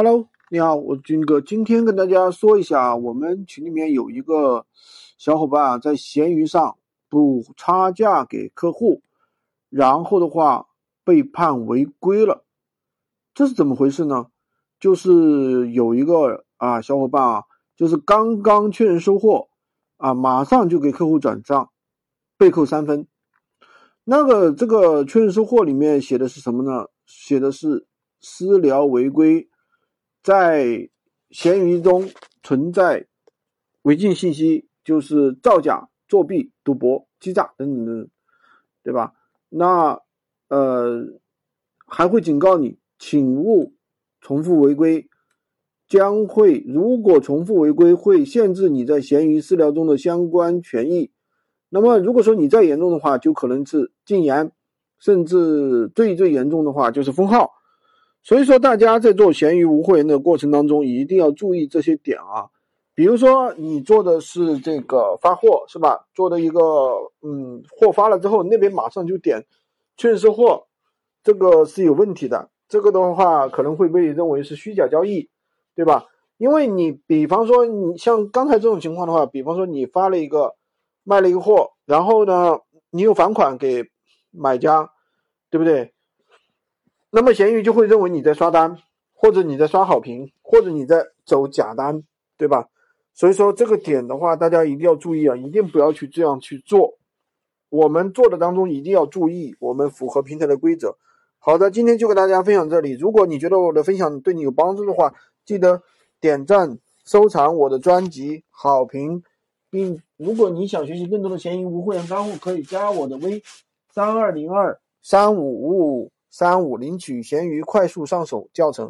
Hello，你好，我军哥，今天跟大家说一下，我们群里面有一个小伙伴啊，在闲鱼上补差价给客户，然后的话被判违规了，这是怎么回事呢？就是有一个啊小伙伴啊，就是刚刚确认收货啊，马上就给客户转账，被扣三分。那个这个确认收货里面写的是什么呢？写的是私聊违规。在闲鱼中存在违禁信息，就是造假、作弊、赌博、欺诈等等等，对吧？那呃还会警告你，请勿重复违规，将会如果重复违规，会限制你在闲鱼私聊中的相关权益。那么如果说你再严重的话，就可能是禁言，甚至最最严重的话就是封号。所以说，大家在做闲鱼无货源的过程当中，一定要注意这些点啊。比如说，你做的是这个发货，是吧？做的一个，嗯，货发了之后，那边马上就点确认收货，这个是有问题的。这个的话，可能会被认为是虚假交易，对吧？因为你，比方说，你像刚才这种情况的话，比方说你发了一个卖了一个货，然后呢，你有返款给买家，对不对？那么闲鱼就会认为你在刷单，或者你在刷好评，或者你在走假单，对吧？所以说这个点的话，大家一定要注意啊，一定不要去这样去做。我们做的当中一定要注意，我们符合平台的规则。好的，今天就给大家分享这里。如果你觉得我的分享对你有帮助的话，记得点赞、收藏我的专辑、好评，并如果你想学习更多的闲鱼无货源干货，可以加我的微三二零二三五五五。三五领取闲鱼快速上手教程。